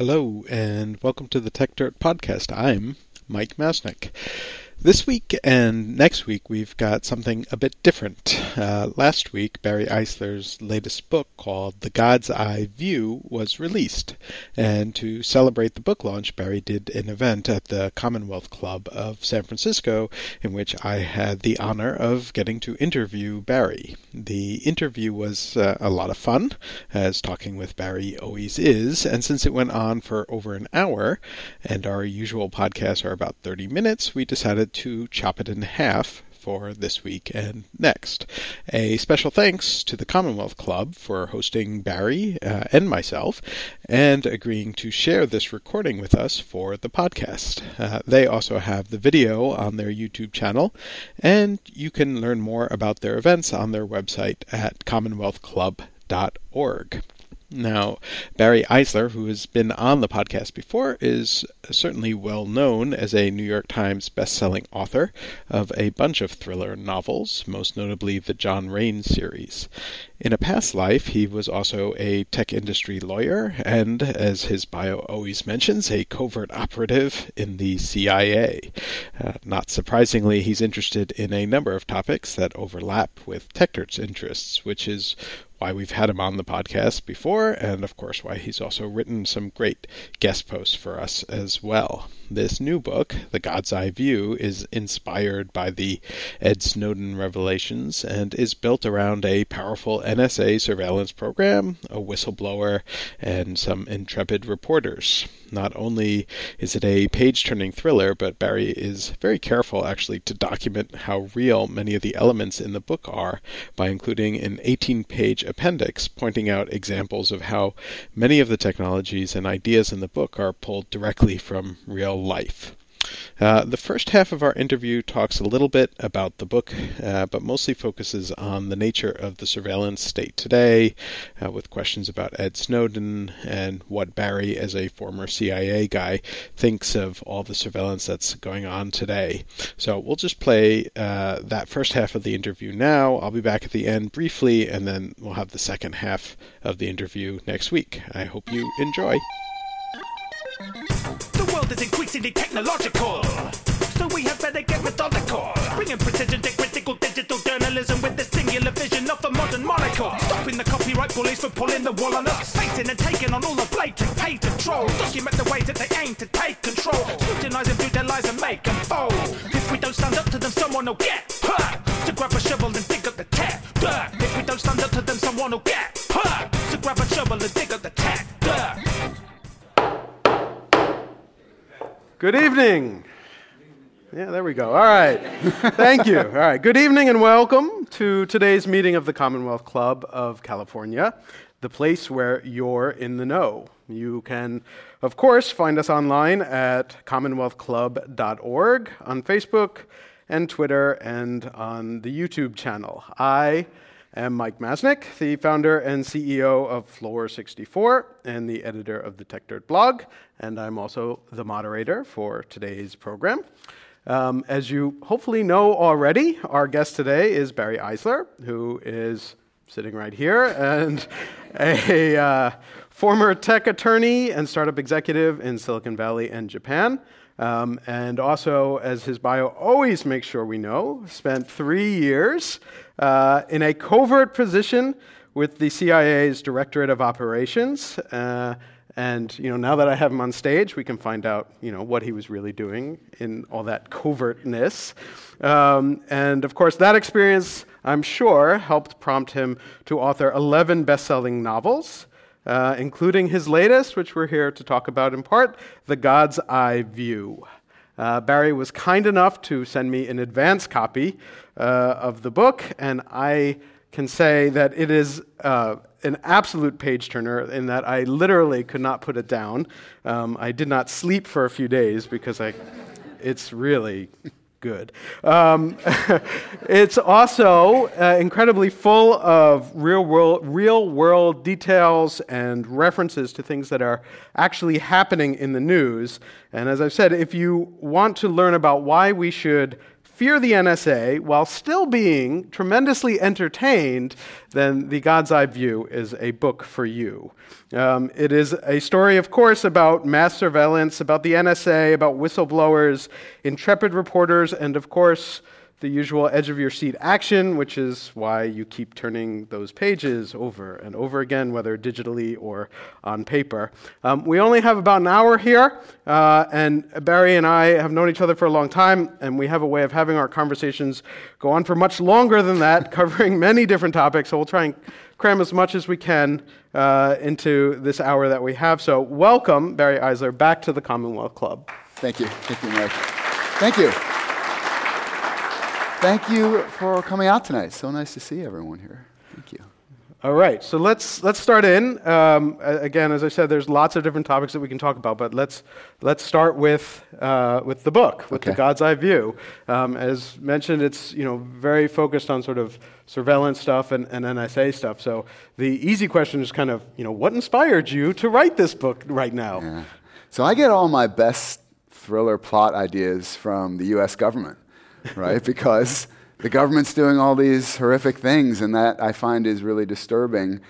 Hello, and welcome to the Tech Dirt Podcast. I'm Mike Masnick. This week and next week, we've got something a bit different. Uh, last week, Barry Eisler's latest book called The God's Eye View was released. And to celebrate the book launch, Barry did an event at the Commonwealth Club of San Francisco in which I had the honor of getting to interview Barry. The interview was uh, a lot of fun, as talking with Barry always is. And since it went on for over an hour, and our usual podcasts are about 30 minutes, we decided to chop it in half for this week and next. A special thanks to the Commonwealth Club for hosting Barry uh, and myself and agreeing to share this recording with us for the podcast. Uh, they also have the video on their YouTube channel, and you can learn more about their events on their website at commonwealthclub.org. Now, Barry Eisler, who has been on the podcast before, is certainly well known as a New York Times best-selling author of a bunch of thriller novels, most notably the John Rain series. In a past life, he was also a tech industry lawyer and, as his bio always mentions, a covert operative in the CIA. Uh, not surprisingly, he's interested in a number of topics that overlap with TechDirt's interests, which is why we've had him on the podcast before, and of course, why he's also written some great guest posts for us as well. This new book, The God's Eye View, is inspired by the Ed Snowden revelations and is built around a powerful NSA surveillance program, a whistleblower, and some intrepid reporters. Not only is it a page turning thriller, but Barry is very careful actually to document how real many of the elements in the book are by including an 18 page appendix pointing out examples of how many of the technologies and ideas in the book are pulled directly from real life. Uh, the first half of our interview talks a little bit about the book, uh, but mostly focuses on the nature of the surveillance state today, uh, with questions about Ed Snowden and what Barry, as a former CIA guy, thinks of all the surveillance that's going on today. So we'll just play uh, that first half of the interview now. I'll be back at the end briefly, and then we'll have the second half of the interview next week. I hope you enjoy world is increasingly technological. So we have better get methodical. Bringing precision to critical digital journalism with the singular vision of a modern monocle. Stopping the copyright bullies from pulling the wool on us. Facing and taking on all the blatant patent trolls. Document the ways that they aim to take control. Scrutinizing through their lies and make them fold. If we don't stand up to them, someone will get hurt. To grab a shovel and dig up the tech dirt. If we don't stand up to them, someone will get hurt. To grab a shovel and dig up the tech dirt. Good evening. Yeah, there we go. All right. Thank you. All right. Good evening and welcome to today's meeting of the Commonwealth Club of California, the place where you're in the know. You can, of course, find us online at commonwealthclub.org on Facebook and Twitter and on the YouTube channel. I am Mike Masnick, the founder and CEO of Floor64 and the editor of the TechDirt blog, and I'm also the moderator for today's program. Um, as you hopefully know already, our guest today is Barry Eisler, who is sitting right here, and a uh, former tech attorney and startup executive in Silicon Valley and Japan. Um, and also, as his bio always makes sure we know, spent three years uh, in a covert position with the CIA's Directorate of Operations. Uh, and you know, now that I have him on stage, we can find out you know what he was really doing in all that covertness. Um, and of course, that experience, I'm sure, helped prompt him to author 11 best-selling novels uh, including his latest, which we're here to talk about in part The God's Eye View. Uh, Barry was kind enough to send me an advance copy uh, of the book, and I can say that it is uh, an absolute page turner in that I literally could not put it down. Um, I did not sleep for a few days because I, it's really good. Um, it's also uh, incredibly full of real world, real world details and references to things that are actually happening in the news. And as I've said, if you want to learn about why we should fear the NSA while still being tremendously entertained, then The God's Eye View is a book for you. Um, it is a story, of course, about mass surveillance, about the NSA, about whistleblowers, intrepid reporters, and, of course, the usual edge of your seat action, which is why you keep turning those pages over and over again, whether digitally or on paper. Um, we only have about an hour here, uh, and Barry and I have known each other for a long time, and we have a way of having our conversations go on for much longer than that, covering many different topics. So we'll try and cram as much as we can uh, into this hour that we have. So, welcome, Barry Eisler, back to the Commonwealth Club. Thank you. Thank you, Mark. Thank you. Thank you for coming out tonight. So nice to see everyone here. Thank you. All right, so let's let's start in. Um, again, as I said, there's lots of different topics that we can talk about, but let's let's start with uh, with the book, with okay. the God's Eye View. Um, as mentioned, it's you know very focused on sort of surveillance stuff and, and NSA stuff. So the easy question is kind of you know what inspired you to write this book right now? Yeah. So I get all my best thriller plot ideas from the U.S. government right? because the government's doing all these horrific things, and that I find is really disturbing.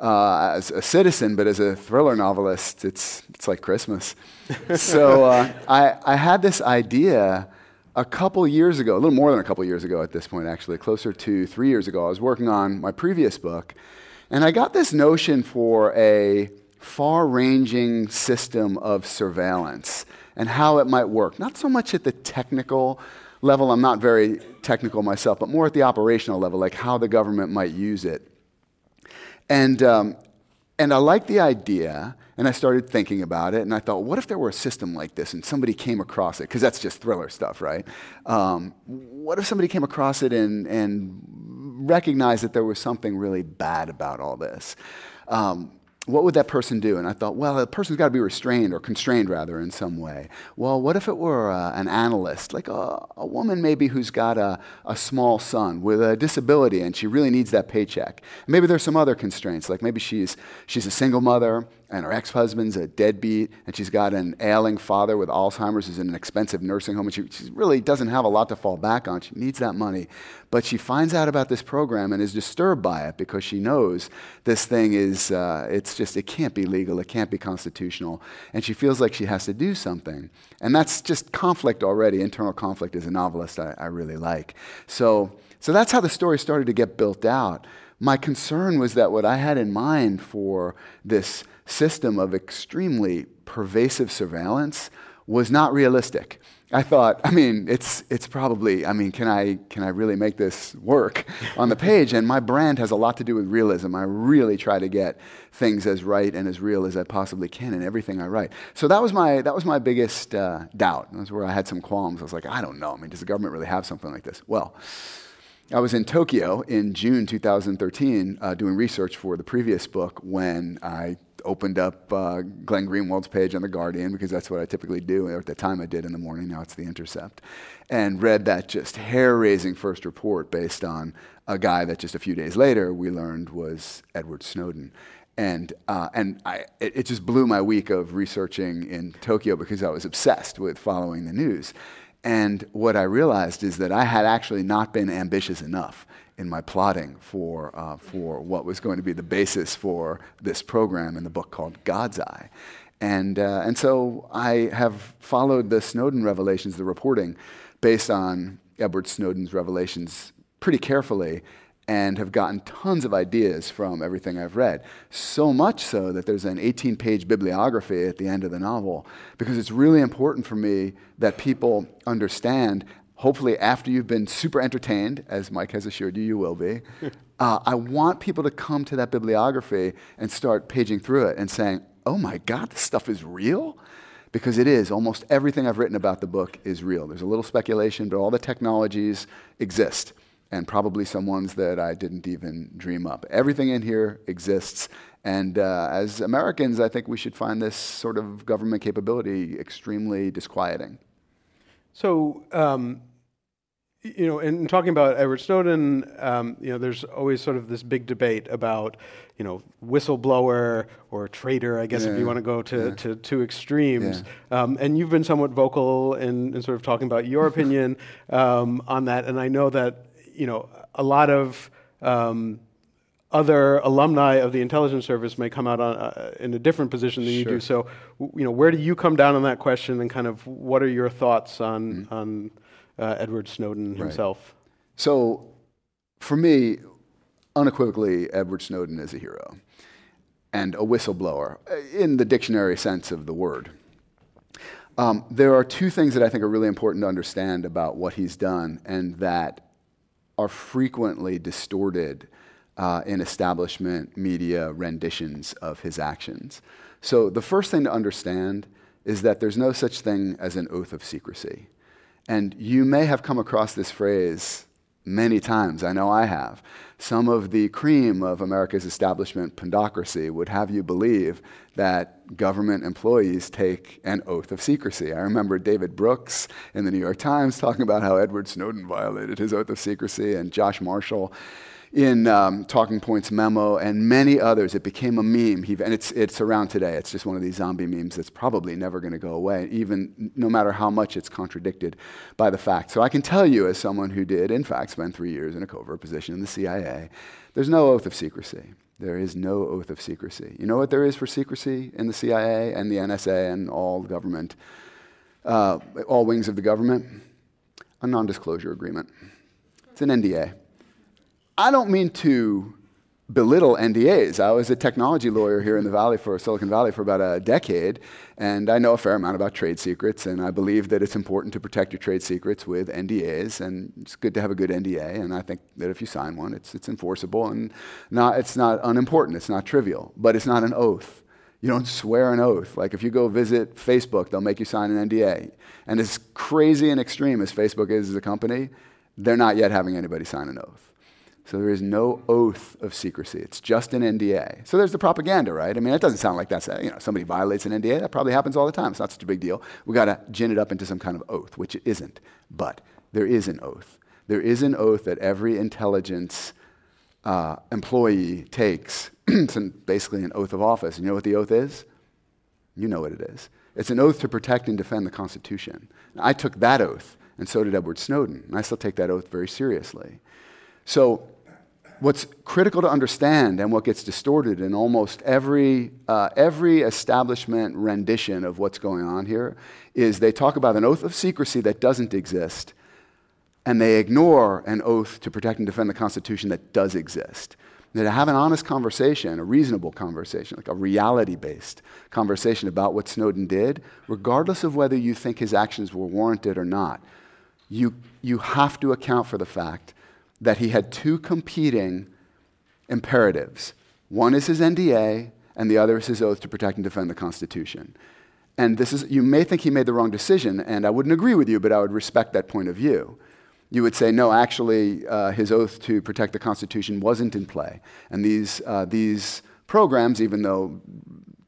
Uh, as a citizen, but as a thriller novelist, it's, it's like Christmas. so uh, I, I had this idea a couple years ago, a little more than a couple years ago at this point, actually, closer to three years ago. I was working on my previous book, and I got this notion for a far ranging system of surveillance and how it might work. Not so much at the technical level, I'm not very technical myself, but more at the operational level, like how the government might use it. And, um, and I liked the idea, and I started thinking about it, and I thought, what if there were a system like this and somebody came across it? Because that's just thriller stuff, right? Um, what if somebody came across it and, and recognized that there was something really bad about all this? Um, what would that person do? And I thought, well, the person's got to be restrained or constrained, rather, in some way. Well, what if it were uh, an analyst, like a, a, woman maybe who's got a, a small son with a disability and she really needs that paycheck? Maybe there's some other constraints, like maybe she's, she's a single mother and her ex husband's a deadbeat, and she's got an ailing father with Alzheimer's who's in an expensive nursing home, and she, she, really doesn't have a lot to fall back on. She needs that money. But she finds out about this program and is disturbed by it because she knows this thing is, uh, it's just, it can't be legal, it can't be constitutional, and she feels like she has to do something. And that's just conflict already, internal conflict as a novelist, I, I really like. So, so that's how the story started to get built out. My concern was that what I had in mind for this system of extremely pervasive surveillance was not realistic. I thought, I mean, it's, it's probably, I mean, can I, can I really make this work on the page? And my brand has a lot to do with realism. I really try to get things as right and as real as I possibly can in everything I write. So that was my, that was my biggest uh, doubt. That's where I had some qualms. I was like, I don't know. I mean, does the government really have something like this? Well, I was in Tokyo in June 2013 uh, doing research for the previous book when I opened up uh, Glenn Greenwald's page on The Guardian because that's what I typically do, or at the time I did in the morning, now it's The Intercept, and read that just hair raising first report based on a guy that just a few days later we learned was Edward Snowden. And, uh, and I, it, it just blew my week of researching in Tokyo because I was obsessed with following the news. And what I realized is that I had actually not been ambitious enough in my plotting for, uh, for what was going to be the basis for this program in the book called God's Eye. And, uh, and so I have followed the Snowden revelations, the reporting, based on Edward Snowden's revelations pretty carefully and have gotten tons of ideas from everything I've read. So much so that there's an 18 page bibliography at the end of the novel because it's really important for me that people understand hopefully after you've been super entertained, as Mike has assured you you will be, uh, I want people to come to that bibliography and start paging through it and saying, oh my God, this stuff is real? Because it is. Almost everything I've written about the book is real. There's a little speculation, but all the technologies exist, and probably some ones that I didn't even dream up. Everything in here exists. And uh, as Americans, I think we should find this sort of government capability extremely disquieting. So, um, you know, in talking about Edward Snowden, um, you know, there's always sort of this big debate about, you know, whistleblower or traitor, I guess, Yeah, if you want to go to, yeah. to two extremes. Um, and you've been somewhat vocal in, in sort of talking about your opinion um, on that. And I know that, you know, a lot of um, other alumni of the intelligence service may come out on, uh, in a different position than you do. So, you know, where do you come down on that question, and kind of what are your thoughts on on uh, Edward Snowden himself? So, for me, unequivocally, Edward Snowden is a hero and a whistleblower uh, in the dictionary sense of the word. Um, there are two things that I think are really important to understand about what he's done and that are frequently distorted uh, in establishment media renditions of his actions. So, the first thing to understand is that there's no such thing as an oath of secrecy. And you may have come across this phrase many times. I know I have. Some of the cream of America's establishment punditocracy would have you believe that government employees take an oath of secrecy. I remember David Brooks in the New York Times talking about how Edward Snowden violated his oath of secrecy, and Josh Marshall in um, Talking Points memo and many others. It became a meme, he, and it's, it's around today. It's just one of these zombie memes that's probably never going to go away, even no matter how much it's contradicted by the facts. So I can tell you, as someone who did, in fact, spend three years in a covert position in the CIA, there's no oath of secrecy. There is no oath of secrecy. You know what there is for secrecy in the CIA and the NSA and all government, uh, all wings of the government? A non disclosure agreement. It's an NDA. I don't mean to belittle NDAs. I was a technology lawyer here in the Valley for Silicon Valley for about a decade, and I know a fair amount about trade secrets, and I believe that it's important to protect your trade secrets with NDAs, and it's good to have a good NDA, and I think that if you sign one, it's, it's enforceable, and not, it's not unimportant, it's not trivial, but it's not an oath. You don't swear an oath. Like if you go visit Facebook, they'll make you sign an NDA. And as crazy and extreme as Facebook is as a company, they're not yet having anybody sign an oath. So there is no oath of secrecy. It's just an NDA. So there's the propaganda, right? I mean, it doesn't sound like that's, you know, somebody violates an NDA. That probably happens all the time. It's not such a big deal. we got to gin it up into some kind of oath, which it isn't. But there is an oath. There is an oath that every intelligence uh, employee takes. it's an, basically an oath of office. And you know what the oath is? You know what it is. It's an oath to protect and defend the Constitution. And I took that oath, and so did Edward Snowden. And I still take that oath very seriously. So what's critical to understand and what gets distorted in almost every, uh, every establishment rendition of what's going on here is they talk about an oath of secrecy that doesn't exist, and they ignore an oath to protect and defend the Constitution that does exist. Now, to have an honest conversation, a reasonable conversation, like a reality based conversation about what Snowden did, regardless of whether you think his actions were warranted or not, you, you have to account for the fact that he had two competing imperatives. One is his NDA, and the other is his oath to protect and defend the Constitution. And this is, you may think he made the wrong decision, and I wouldn't agree with you, but I would respect that point of view. You would say, no, actually, uh, his oath to protect the Constitution wasn't in play. And these, uh, these programs, even though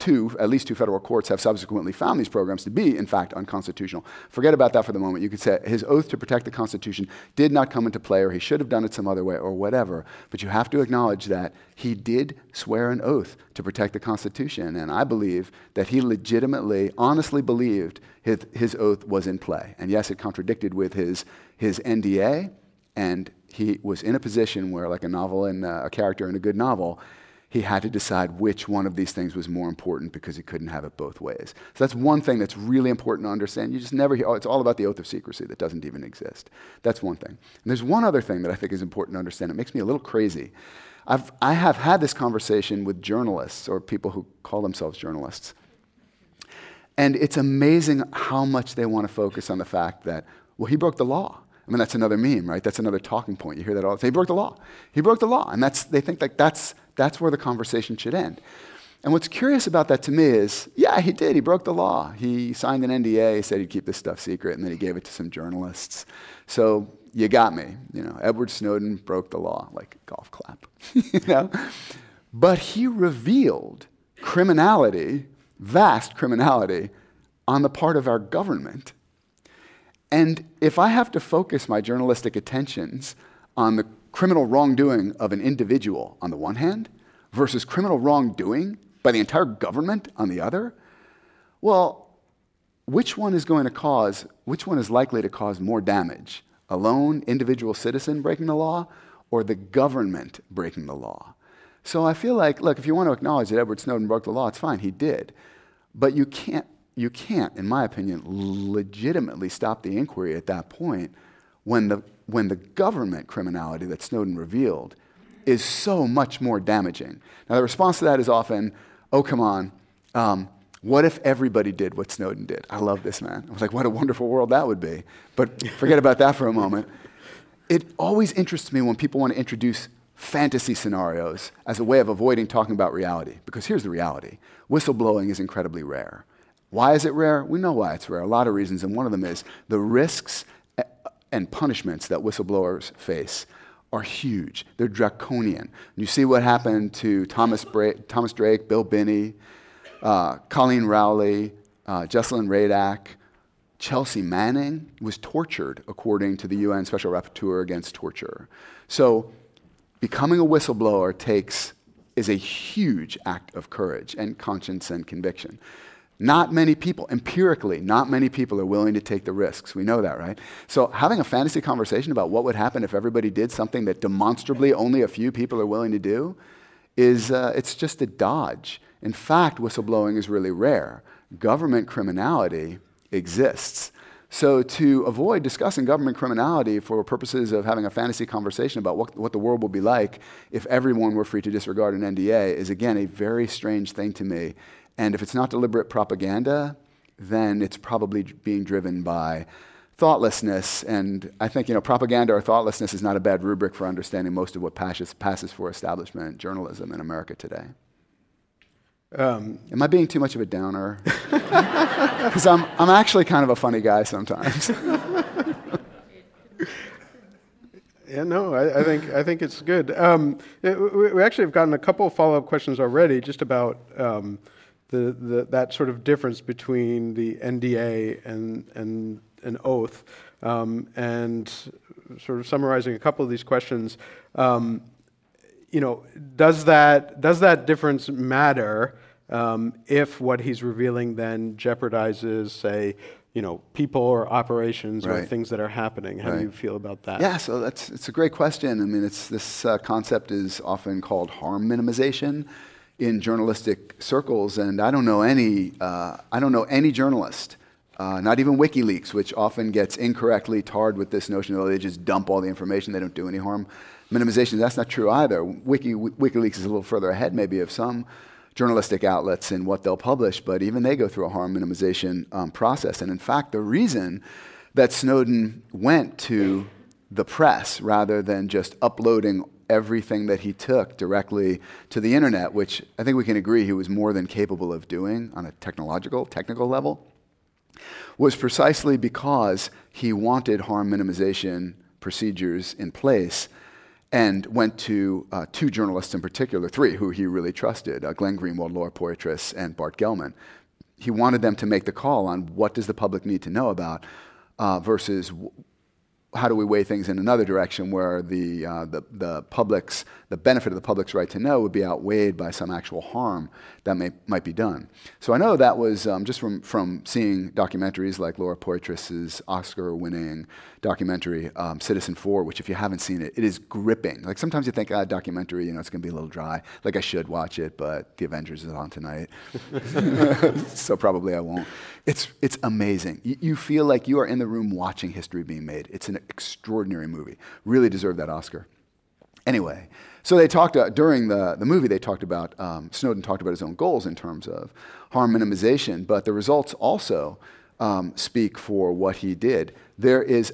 two, at least two federal courts have subsequently found these programs to be, in fact, unconstitutional. Forget about that for the moment. You could say his oath to protect the Constitution did not come into play, or he should have done it some other way, or whatever. But you have to acknowledge that he did swear an oath to protect the Constitution. And I believe that he legitimately, honestly believed his, his oath was in play. And yes, it contradicted with his, his NDA, and he was in a position where, like a novel and uh, a character in a good novel, he had to decide which one of these things was more important because he couldn't have it both ways. So that's one thing that's really important to understand. You just never hear, oh, it's all about the oath of secrecy that doesn't even exist. That's one thing. And there's one other thing that I think is important to understand. It makes me a little crazy. I've, I have had this conversation with journalists or people who call themselves journalists. And it's amazing how much they want to focus on the fact that, well, he broke the law. I mean, that's another meme, right? That's another talking point. You hear that all the time. He broke the law. He broke the law. And that's, they think like that's, that's where the conversation should end. And what's curious about that to me is, yeah, he did. He broke the law. He signed an NDA, he said he'd keep this stuff secret, and then he gave it to some journalists. So you got me. You know, Edward Snowden broke the law, like golf clap. you know? But he revealed criminality, vast criminality, on the part of our government. And if I have to focus my journalistic attentions on the criminal wrongdoing of an individual on the one hand versus criminal wrongdoing by the entire government on the other, well, which one is going to cause, which one is likely to cause more damage? A lone individual citizen breaking the law or the government breaking the law? So I feel like, look, if you want to acknowledge that Edward Snowden broke the law, it's fine, he did. But you can't, you can't, in my opinion, legitimately stop the inquiry at that point when the, when the government criminality that Snowden revealed is so much more damaging. Now, the response to that is often, oh, come on, um, what if everybody did what Snowden did? I love this, man. I was like, what a wonderful world that would be. But forget about that for a moment. It always interests me when people want to introduce fantasy scenarios as a way of avoiding talking about reality. Because here's the reality whistleblowing is incredibly rare. Why is it rare? We know why it's rare. A lot of reasons, and one of them is the risks and punishments that whistleblowers face are huge. They're draconian. You see what happened to Thomas, Bra- Thomas Drake, Bill Binney, uh, Colleen Rowley, uh, Jesselyn Radack, Chelsea Manning was tortured according to the UN Special Rapporteur against Torture. So becoming a whistleblower takes is a huge act of courage and conscience and conviction. Not many people, empirically, not many people are willing to take the risks. We know that, right? So, having a fantasy conversation about what would happen if everybody did something that demonstrably only a few people are willing to do is uh, it's just a dodge. In fact, whistleblowing is really rare. Government criminality exists. So, to avoid discussing government criminality for purposes of having a fantasy conversation about what, what the world will be like if everyone were free to disregard an NDA is, again, a very strange thing to me. And if it's not deliberate propaganda, then it's probably being driven by thoughtlessness. And I think you know, propaganda or thoughtlessness is not a bad rubric for understanding most of what passes, passes for establishment journalism in America today. Um, Am I being too much of a downer? Because I'm, I'm actually kind of a funny guy sometimes. yeah, no, I, I, think, I think it's good. Um, it, we actually have gotten a couple of follow up questions already just about. Um, the, the, that sort of difference between the NDA and, and an oath. Um, and sort of summarizing a couple of these questions, um, you know, does that, does that difference matter um, if what he's revealing then jeopardizes, say, you know, people or operations right. or things that are happening. How right. do you feel about that? Yeah, so that's it's a great question. I mean, it's this uh, concept is often called harm minimization, in journalistic circles, and I don't know any, uh, I don't know any journalist, uh, not even WikiLeaks, which often gets incorrectly tarred with this notion that they just dump all the information, they don't do any harm. Minimization, that's not true either. Wiki, WikiLeaks is a little further ahead, maybe, of some journalistic outlets in what they'll publish, but even they go through a harm minimization um, process. And in fact, the reason that Snowden went to the press rather than just uploading everything that he took directly to the internet, which I think we can agree he was more than capable of doing on a technological, technical level, was precisely because he wanted harm minimization procedures in place and went to uh, two journalists in particular, three who he really trusted uh, Glenn Greenwald, Laura Poitras, and Bart Gellman. He wanted them to make the call on what does the public need to know about uh, versus how do we weigh things in another direction where the, uh, the, the public's, the benefit of the public's right to know would be outweighed by some actual harm that may, might be done. So I know that was um, just from, from seeing documentaries like Laura Poitras's Oscar-winning documentary, um, Four, which if you haven't seen it, it is gripping. Like sometimes you think, ah, documentary, you know, it's going to be a little dry. Like I should watch it, but The Avengers is on tonight. so probably I won't. It's, it's amazing. You, you feel like you are in the room watching history being made. It's an extraordinary movie. Really deserved that Oscar. Anyway, so they talked uh, during the, the movie. They talked about um, Snowden talked about his own goals in terms of harm minimization, but the results also um, speak for what he did. There is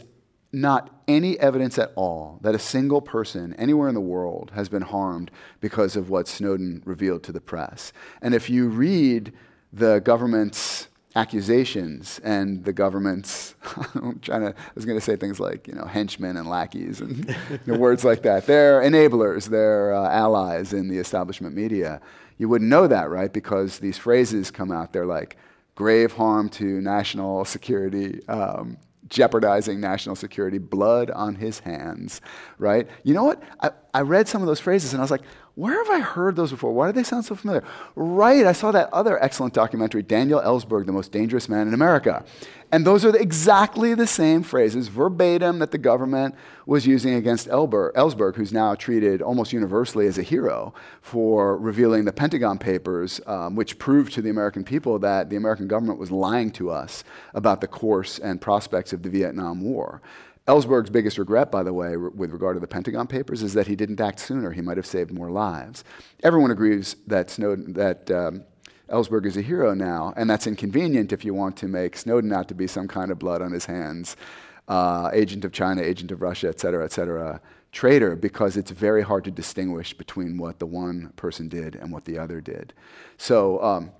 not any evidence at all that a single person anywhere in the world has been harmed because of what Snowden revealed to the press. And if you read the government's accusations and the government's I'm trying to I was going to say things like you know henchmen and lackeys and you know, words like that. They're enablers. They're uh, allies in the establishment media. You wouldn't know that, right? Because these phrases come out. They're like grave harm to national security. Um, jeopardizing national security, blood on his hands, right? You know what? I, I read some of those phrases and I was like, where have I heard those before? Why do they sound so familiar? Right, I saw that other excellent documentary, Daniel Ellsberg, The Most Dangerous Man in America. And those are exactly the same phrases, verbatim, that the government was using against Elber, Ellsberg, who's now treated almost universally as a hero for revealing the Pentagon Papers, um, which proved to the American people that the American government was lying to us about the course and prospects of the Vietnam War. Ellsberg's biggest regret, by the way, with regard to the Pentagon Papers, is that he didn't act sooner. He might have saved more lives. Everyone agrees that Snowden, that um, Ellsberg is a hero now, and that's inconvenient if you want to make Snowden out to be some kind of blood on his hands, uh, agent of China, agent of Russia, et cetera, et cetera, traitor, because it's very hard to distinguish between what the one person did and what the other did. So, um,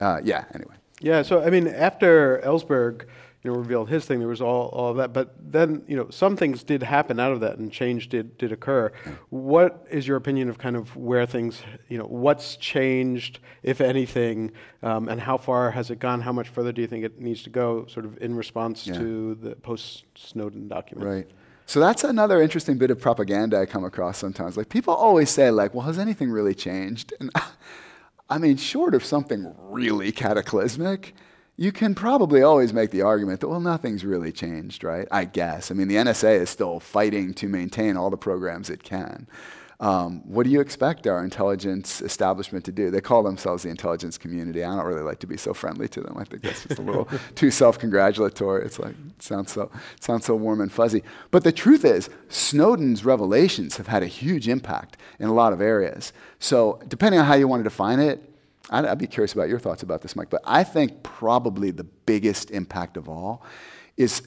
uh, yeah, anyway. Yeah, so I mean, after Ellsberg, you know, revealed his thing. There was all, all of that, but then you know some things did happen out of that, and change did did occur. What is your opinion of kind of where things, you know, what's changed, if anything, um, and how far has it gone? How much further do you think it needs to go, sort of in response yeah. to the post Snowden document? Right. So that's another interesting bit of propaganda I come across sometimes. Like people always say, like, "Well, has anything really changed?" And I mean, short of something really cataclysmic you can probably always make the argument that, well, nothing's really changed, right? I guess. I mean, the NSA is still fighting to maintain all the programs it can. Um, what do you expect our intelligence establishment to do? They call themselves the intelligence community. I don't really like to be so friendly to them. I think that's just a little too self-congratulatory. It's like it sounds so it sounds so warm and fuzzy. But the truth is, Snowden's revelations have had a huge impact in a lot of areas. So depending on how you want to define it, I'd, be curious about your thoughts about this, Mike. But I think probably the biggest impact of all is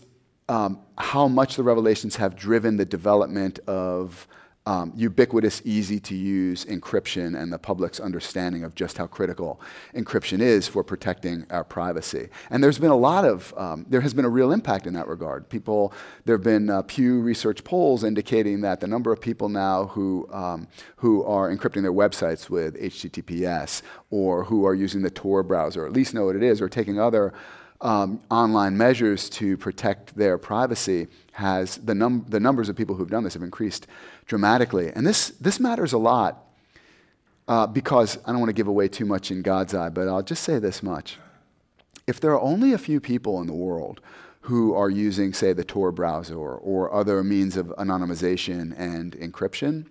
um, how much the revelations have driven the development of um, ubiquitous, easy to use encryption and the public's understanding of just how critical encryption is for protecting our privacy. And there's been a lot of, um, there has been a real impact in that regard. People, there have been uh, Pew Research polls indicating that the number of people now who, um, who are encrypting their websites with HTTPS or who are using the Tor browser, at least know what it is, or taking other um, online measures to protect their privacy has the, num- the numbers of people who've done this have increased dramatically. And this, this matters a lot uh, because I don't want to give away too much in God's eye, but I'll just say this much. If there are only a few people in the world who are using, say, the Tor browser or, or other means of anonymization and encryption,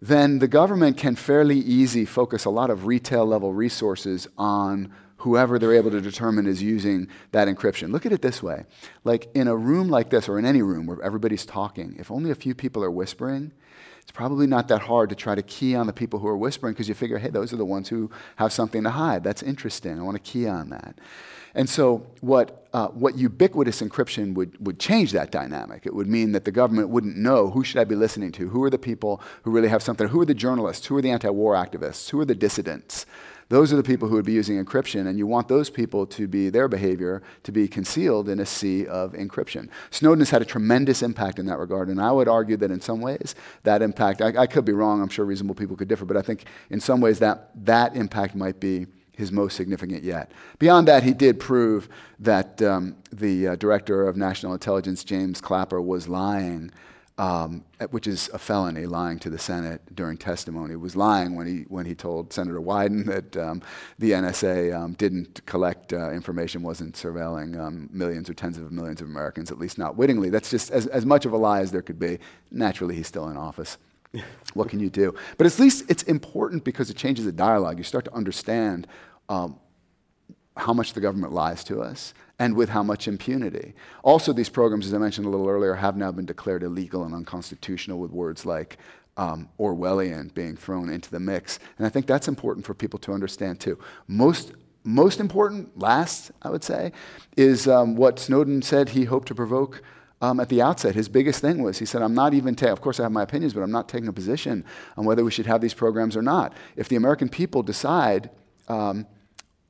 then the government can fairly easy focus a lot of retail level resources on whoever they're able to determine is using that encryption. Look at it this way like in a room like this, or in any room where everybody's talking, if only a few people are whispering, it's probably not that hard to try to key on the people who are whispering because you figure, hey, those are the ones who have something to hide. That's interesting. I want to key on that. And so, what, uh, what ubiquitous encryption would, would change that dynamic. It would mean that the government wouldn't know who should I be listening to, who are the people who really have something, who are the journalists, who are the anti war activists, who are the dissidents. Those are the people who would be using encryption, and you want those people to be, their behavior, to be concealed in a sea of encryption. Snowden has had a tremendous impact in that regard, and I would argue that in some ways, that impact, I, I could be wrong, I'm sure reasonable people could differ, but I think in some ways that, that impact might be his most significant yet. Beyond that, he did prove that um, the uh, director of national intelligence, James Clapper, was lying um, which is a felony, lying to the Senate during testimony. was lying when he, when he told Senator Wyden that um, the NSA um, didn't collect uh, information, wasn't surveilling um, millions or tens of millions of Americans, at least not wittingly. That's just as, as much of a lie as there could be. Naturally, he's still in office. what can you do? But at least it's important because it changes the dialogue. You start to understand um, how much the government lies to us and with how much impunity. Also, these programs, as I mentioned a little earlier, have now been declared illegal and unconstitutional with words like um, Orwellian being thrown into the mix. And I think that's important for people to understand too. Most, most important, last, I would say, is um, what Snowden said he hoped to provoke um, at the outset. His biggest thing was he said, I'm not even of course, I have my opinions, but I'm not taking a position on whether we should have these programs or not. If the American people decide, um,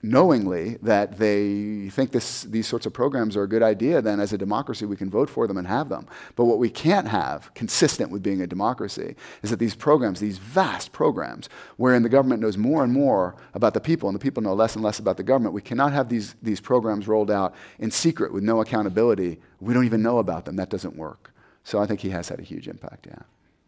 knowingly that they think this, these sorts of programs are a good idea, then as a democracy we can vote for them and have them. But what we can't have, consistent with being a democracy, is that these programs, these vast programs, wherein the government knows more and more about the people and the people know less and less about the government, we cannot have these, these programs rolled out in secret with no accountability. We don't even know about them. That doesn't work. So I think he has had a huge impact, yeah.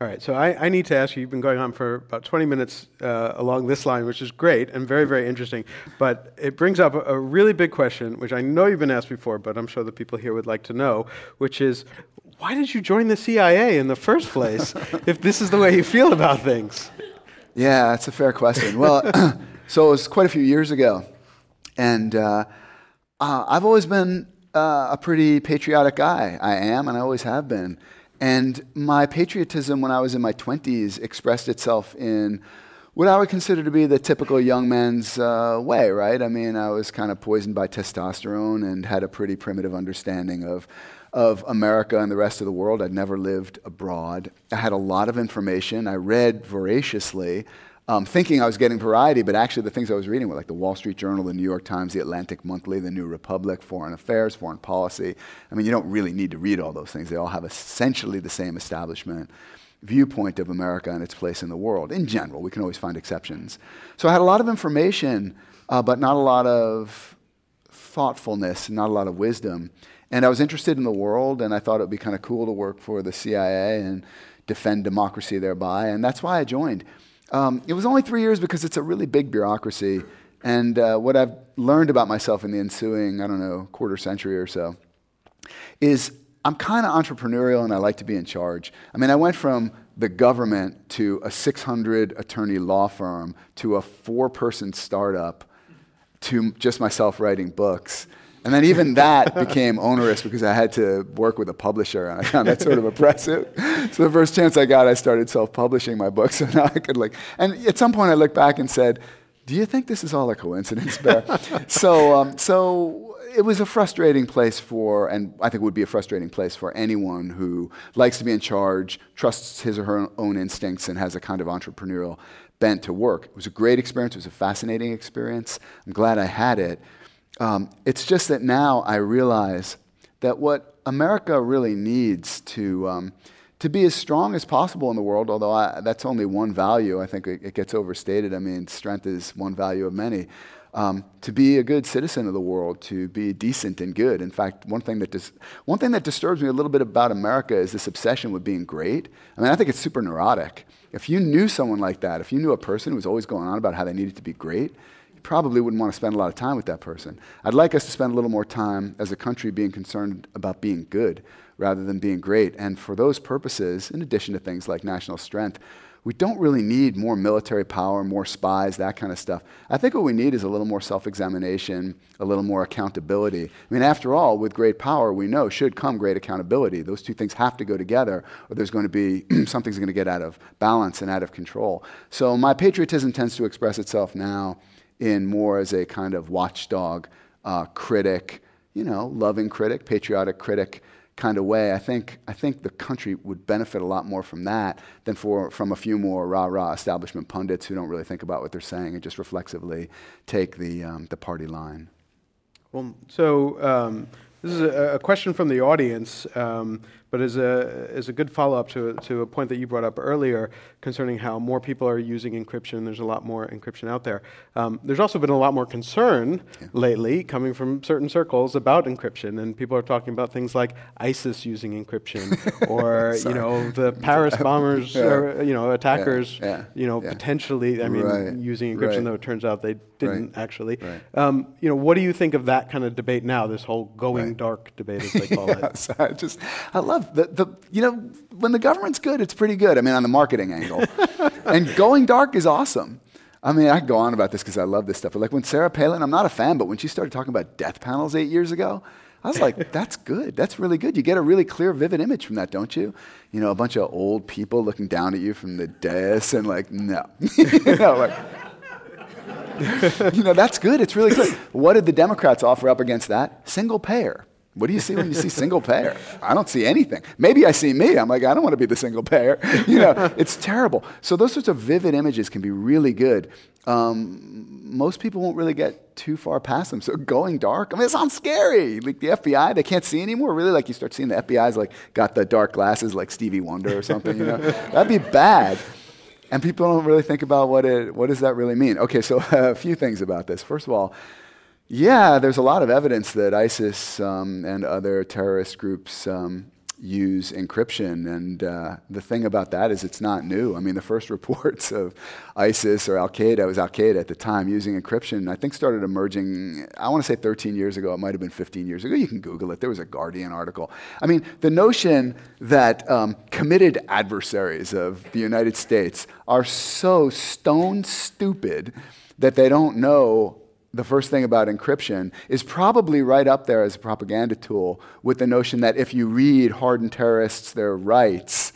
All right, so I, I, need to ask you, you've been going on for about 20 minutes uh, along this line, which is great and very, very interesting. But it brings up a, a, really big question, which I know you've been asked before, but I'm sure the people here would like to know, which is why did you join the CIA in the first place if this is the way you feel about things? Yeah, that's a fair question. Well, so it was quite a few years ago. And uh, uh, I've always been uh, a pretty patriotic guy. I am, and I always have been. And my patriotism when I was in my 20s expressed itself in what I would consider to be the typical young man's uh, way, right? I mean, I was kind of poisoned by testosterone and had a pretty primitive understanding of, of America and the rest of the world. I'd never lived abroad. I had a lot of information. I read voraciously um, thinking I was getting variety, but actually the things I was reading were like the Wall Street Journal, the New York Times, the Atlantic Monthly, the New Republic, Foreign Affairs, Foreign Policy. I mean, you don't really need to read all those things. They all have essentially the same establishment viewpoint of America and its place in the world. In general, we can always find exceptions. So I had a lot of information, uh, but not a lot of thoughtfulness, not a lot of wisdom. And I was interested in the world, and I thought it would be kind of cool to work for the CIA and defend democracy thereby. And that's why I joined. Um, it was only three years because it's a really big bureaucracy. And uh, what I've learned about myself in the ensuing, I don't know, quarter century or so, is I'm kind of entrepreneurial and I like to be in charge. I mean, I went from the government to a 600 attorney law firm to a four person startup to just myself writing books. And then even that became onerous because I had to work with a publisher, and I found that sort of oppressive. So the first chance I got, I started self-publishing my books, and now I could like. And at some point, I looked back and said, "Do you think this is all a coincidence, Bear?" so, um, so it was a frustrating place for, and I think it would be a frustrating place for anyone who likes to be in charge, trusts his or her own instincts, and has a kind of entrepreneurial bent to work. It was a great experience. It was a fascinating experience. I'm glad I had it. Um, it's just that now I realize that what America really needs to, um, to be as strong as possible in the world, although I, that's only one value, I think it, it, gets overstated. I mean, strength is one value of many. Um, to be a good citizen of the world, to be decent and good. In fact, one thing, that dis- one thing that disturbs me a little bit about America is this obsession with being great. I mean, I think it's super neurotic. If you knew someone like that, if you knew a person who was always going on about how they needed to be great, probably wouldn't want to spend a lot of time with that person. I'd like us to spend a little more time as a country being concerned about being good rather than being great. And for those purposes, in addition to things like national strength, we don't really need more military power, more spies, that kind of stuff. I think what we need is a little more self examination, a little more accountability. I mean, after all, with great power, we know should come great accountability. Those two things have to go together, or there's going to be something's going to get out of balance and out of control. So my patriotism tends to express itself now in more as a kind of watchdog uh, critic, you know, loving critic, patriotic critic kind of way. I think, I think the country would benefit a lot more from that than for, from a few more rah rah establishment pundits who don't really think about what they're saying and just reflexively take the, um, the party line. Well, so um, this is a, a, question from the audience. Um, but as a, as a good follow up to, to a point that you brought up earlier concerning how more people are using encryption, there's a lot more encryption out there. Um, there's also been a lot more concern yeah. lately coming from certain circles about encryption, and people are talking about things like ISIS using encryption, or you know the Paris bombers, yeah. or, you know attackers, yeah. you know potentially, I mean, right. using encryption, right. though it turns out they didn't right. actually. Um, you know, what do you think of that kind of debate now? This whole going dark debate, as they call it. So I just, I love the, the, you know, when the government's good, it's pretty good. I mean, on the marketing angle. and going dark is awesome. I mean, I go on about this because I love this stuff. But like when Sarah Palin, I'm not a fan, but when she started talking about death panels eight years ago, I was like, that's good. That's really good. You get a really clear, vivid image from that, don't you? You know, a bunch of old people looking down at you from the dais and like, no. you know, like, you know, that's good. It's really good. What did the Democrats offer up against that? Single payer What do you see when you see single payer? I don't see anything. Maybe I see me. I'm like, I don't want to be the single payer. You know, it's terrible. So those sorts of vivid images can be really good. Um, most people won't really get too far past them. So going dark, I mean, it sounds scary. Like the FBI, they can't see anymore. Really, like you start seeing the FBI's like got the dark glasses, like Stevie Wonder or something. You know, that'd be bad. And people don't really think about what it, what does that really mean. Okay, so a few things about this. First of all, yeah, there's a lot of evidence that ISIS um, and other terrorist groups um, use encryption. And uh, the thing about that is it's not new. I mean, the first reports of ISIS or Al Qaeda, was Al Qaeda at the time, using encryption, I think started emerging, I want to say 13 years ago. It might have been 15 years ago. You can Google it. There was a Guardian article. I mean, the notion that um, committed adversaries of the United States are so stone stupid that they don't know the first thing about encryption is probably right up there as a propaganda tool with the notion that if you read hardened terrorists their rights,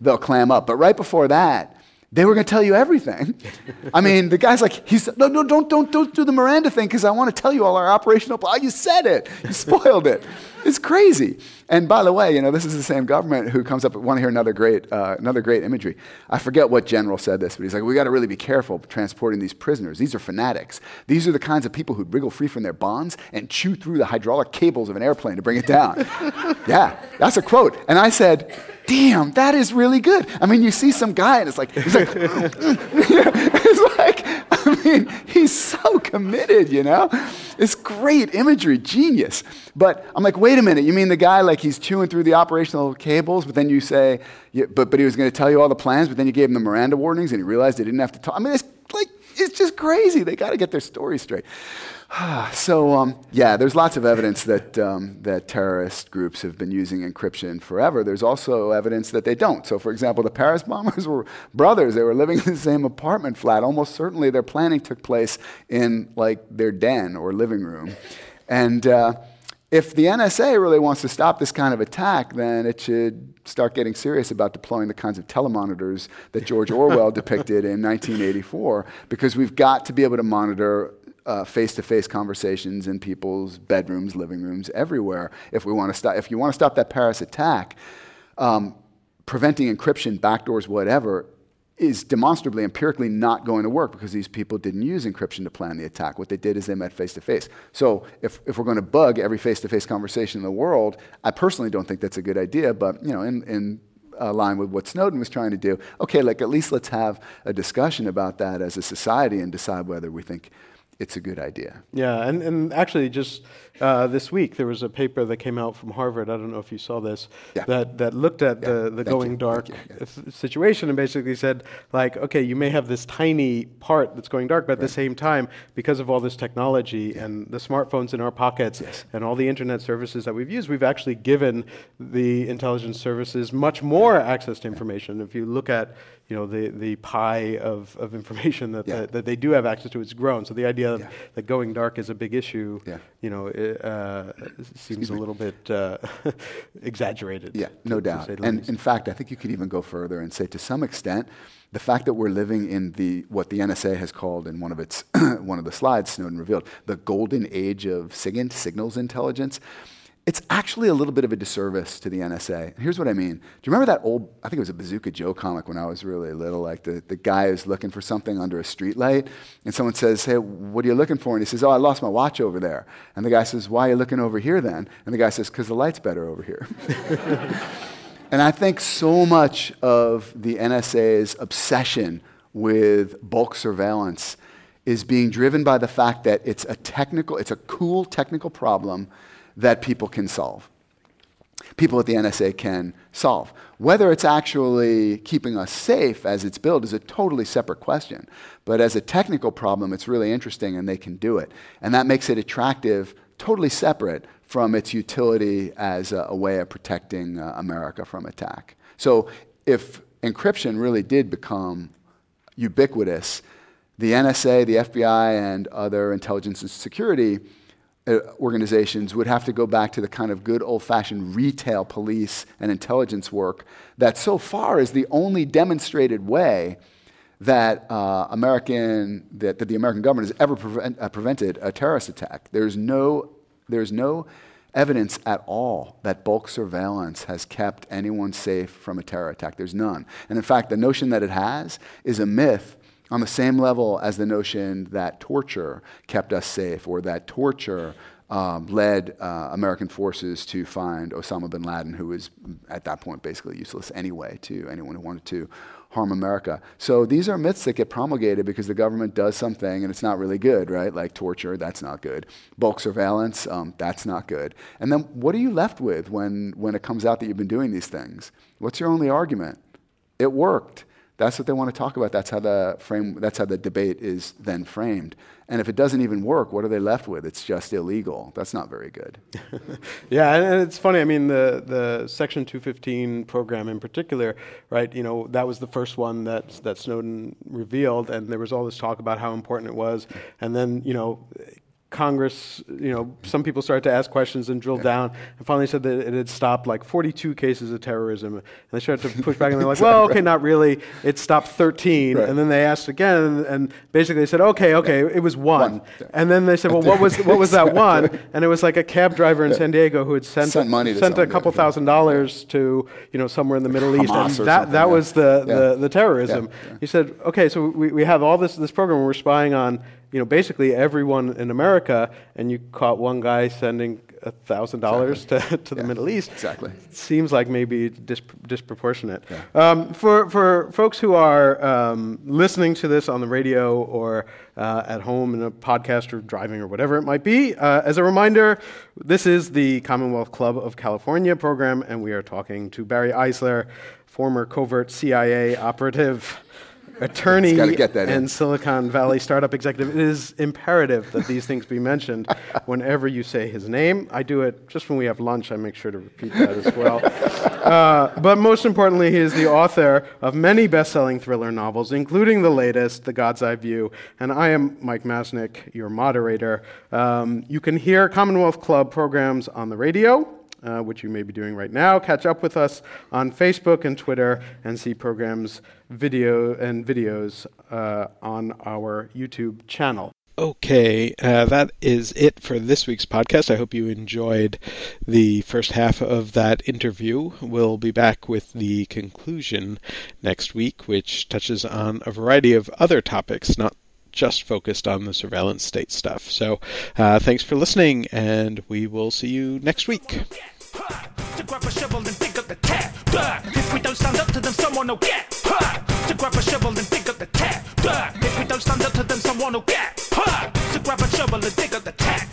they'll clam up. But right before that, they were going to tell you everything. I mean, the guy's like, he's no, no, don't, don't, don't do the Miranda thing because I want to tell you all our operational. Oh, you said it. You spoiled it. It's crazy. And by the way, you know, this is the same government who comes up. Want to hear another great, uh, another great imagery? I forget what general said this, but he's like, we got to really be careful transporting these prisoners. These are fanatics. These are the kinds of people who wriggle free from their bonds and chew through the hydraulic cables of an airplane to bring it down. yeah, that's a quote. And I said damn, that is really good. I mean, you see some guy and it's like, he's like, it's like, I mean, he's so committed, you know? It's great imagery, genius. But I'm like, wait a minute, you mean the guy like he's chewing through the operational cables, but then you say, yeah, but, but he was going to tell you all the plans, but then you gave him the Miranda warnings and he realized he didn't have to talk. I mean, it's like, it's just crazy. They got to get their story straight. so um, yeah, there's lots of evidence that um, that terrorist groups have been using encryption forever. There's also evidence that they don't. So, for example, the Paris bombers were brothers. They were living in the same apartment flat. Almost certainly, their planning took place in like their den or living room. And uh, if the NSA really wants to stop this kind of attack, then it should start getting serious about deploying the kinds of telemonitors that George Orwell depicted in 1984, because we've got to be able to monitor face to face conversations in people's bedrooms, living rooms, everywhere. If, we want to stop, if you want to stop that Paris attack, um, preventing encryption, backdoors, whatever, is demonstrably, empirically not going to work because these people didn't use encryption to plan the attack. What they did is they met face to face. So if, if we're going to bug every face to face conversation in the world, I personally don't think that's a good idea, but you know, in, in line with what Snowden was trying to do, okay, like at least let's have a discussion about that as a society and decide whether we think it's a good idea. Yeah, and, and actually, just uh, this week there was a paper that came out from Harvard. I don't know if you saw this. Yeah. That that looked at yeah. the, the going you. dark yeah. situation and basically said like, okay, you may have this tiny part that's going dark, but at right. the same time, because of all this technology and the smartphones in our pockets yes. and all the internet services that we've used, we've actually given the intelligence services much more access to information. If you look at you know the, the pie of, of information that, yeah. that, that, they do have access to it's grown. So the idea yeah. that going dark is a big issue, yeah. you know, it, uh, seems a little bit uh, exaggerated. Yeah, no doubt. And least. in fact, I think you could even go further and say to some extent, the fact that we're living in the what the NSA has called in one of its one of the slides Snowden revealed the golden age of SIGINT signals intelligence it's actually a little bit of a disservice to the NSA. here's what I mean. Do you remember that old, I think it was a Bazooka Joe comic when I was really little, like the, the guy is looking for something under a streetlight, and someone says, hey, what are you looking for? And he says, oh, I lost my watch over there. And the guy says, why are you looking over here then? And the guy says, because the light's better over here. and I think so much of the NSA's obsession with bulk surveillance is being driven by the fact that it's a technical, it's a cool technical problem that people can solve. People at the NSA can solve. Whether it's actually keeping us safe as it's built is a totally separate question. But as a technical problem, it's really interesting and they can do it. And that makes it attractive, totally separate from its utility as a, a way of protecting uh, America from attack. So if encryption really did become ubiquitous, the NSA, the FBI, and other intelligence and security organizations would have to go back to the kind of good old fashioned retail police and intelligence work that so far is the only demonstrated way that uh, American that, that, the American government has ever prevent, uh, prevented a terrorist attack. There's no there's no evidence at all that bulk surveillance has kept anyone safe from a terror attack. There's none. And in fact, the notion that it has is a myth on the same level as the notion that torture kept us safe or that torture um, led uh, American forces to find Osama bin Laden, who was at that point basically useless anyway to anyone who wanted to harm America. So these are myths that get promulgated because the government does something and it's not really good, right? Like torture, that's not good. Bulk surveillance, um, that's not good. And then what are you left with when, when it comes out that you've been doing these things? What's your only argument? It worked. That's what they want to talk about. That's how the frame. That's how the debate is then framed. And if it doesn't even work, what are they left with? It's just illegal. That's not very good. yeah, and it's funny. I mean, the the Section 215 program in particular, right? You know, that was the first one that that Snowden revealed, and there was all this talk about how important it was. And then, you know, Congress, you know, some people started to ask questions and drill yeah. down, and finally said that it had stopped like 42 cases of terrorism. And they started to push back, and they're like, "Well, okay, not really. It stopped 13." Right. And then they asked again, and, and, basically they said, "Okay, okay, yeah. it was one." one. And then they said, "Well, what was what was that one?" And it was like a cab driver in San Diego who had sent sent, money sent a couple thousand dollars to you know somewhere in the Middle East, and that that was the, the, the terrorism. He said, "Okay, so we, we have all this this program. We're spying on." You know, basically everyone in America, and you caught one guy sending thousand dollars to, to the yeah, Middle East. Exactly. seems like maybe disproportionate. Yeah. Um, for for folks who are um, listening to this on the radio or uh, at home in a podcast or driving or whatever it might be, uh, as a reminder, this is the Commonwealth Club of California program, and we are talking to Barry Eisler, former covert CIA operative attorney and in. Silicon Valley startup executive. It is imperative that these things be mentioned whenever you say his name. I do it just when we have lunch. I make sure to repeat that as well. Uh, but most importantly, he is the author of many best-selling thriller novels, including the latest, The God's Eye View. And I am Mike Masnick, your moderator. Um, you can hear Commonwealth Club programs on the radio uh, which you may be doing right now. Catch up with us on Facebook and Twitter and see programs, video, and videos uh, on our YouTube channel. Okay, uh, that is it for this week's podcast. I hope you enjoyed the first half of that interview. We'll be back with the conclusion next week, which touches on a variety of other topics, not just focused on the surveillance state stuff. So uh, thanks for listening, and we will see you next week. To grab a shovel and dig up the tap. To grab a shovel and dig up the tap.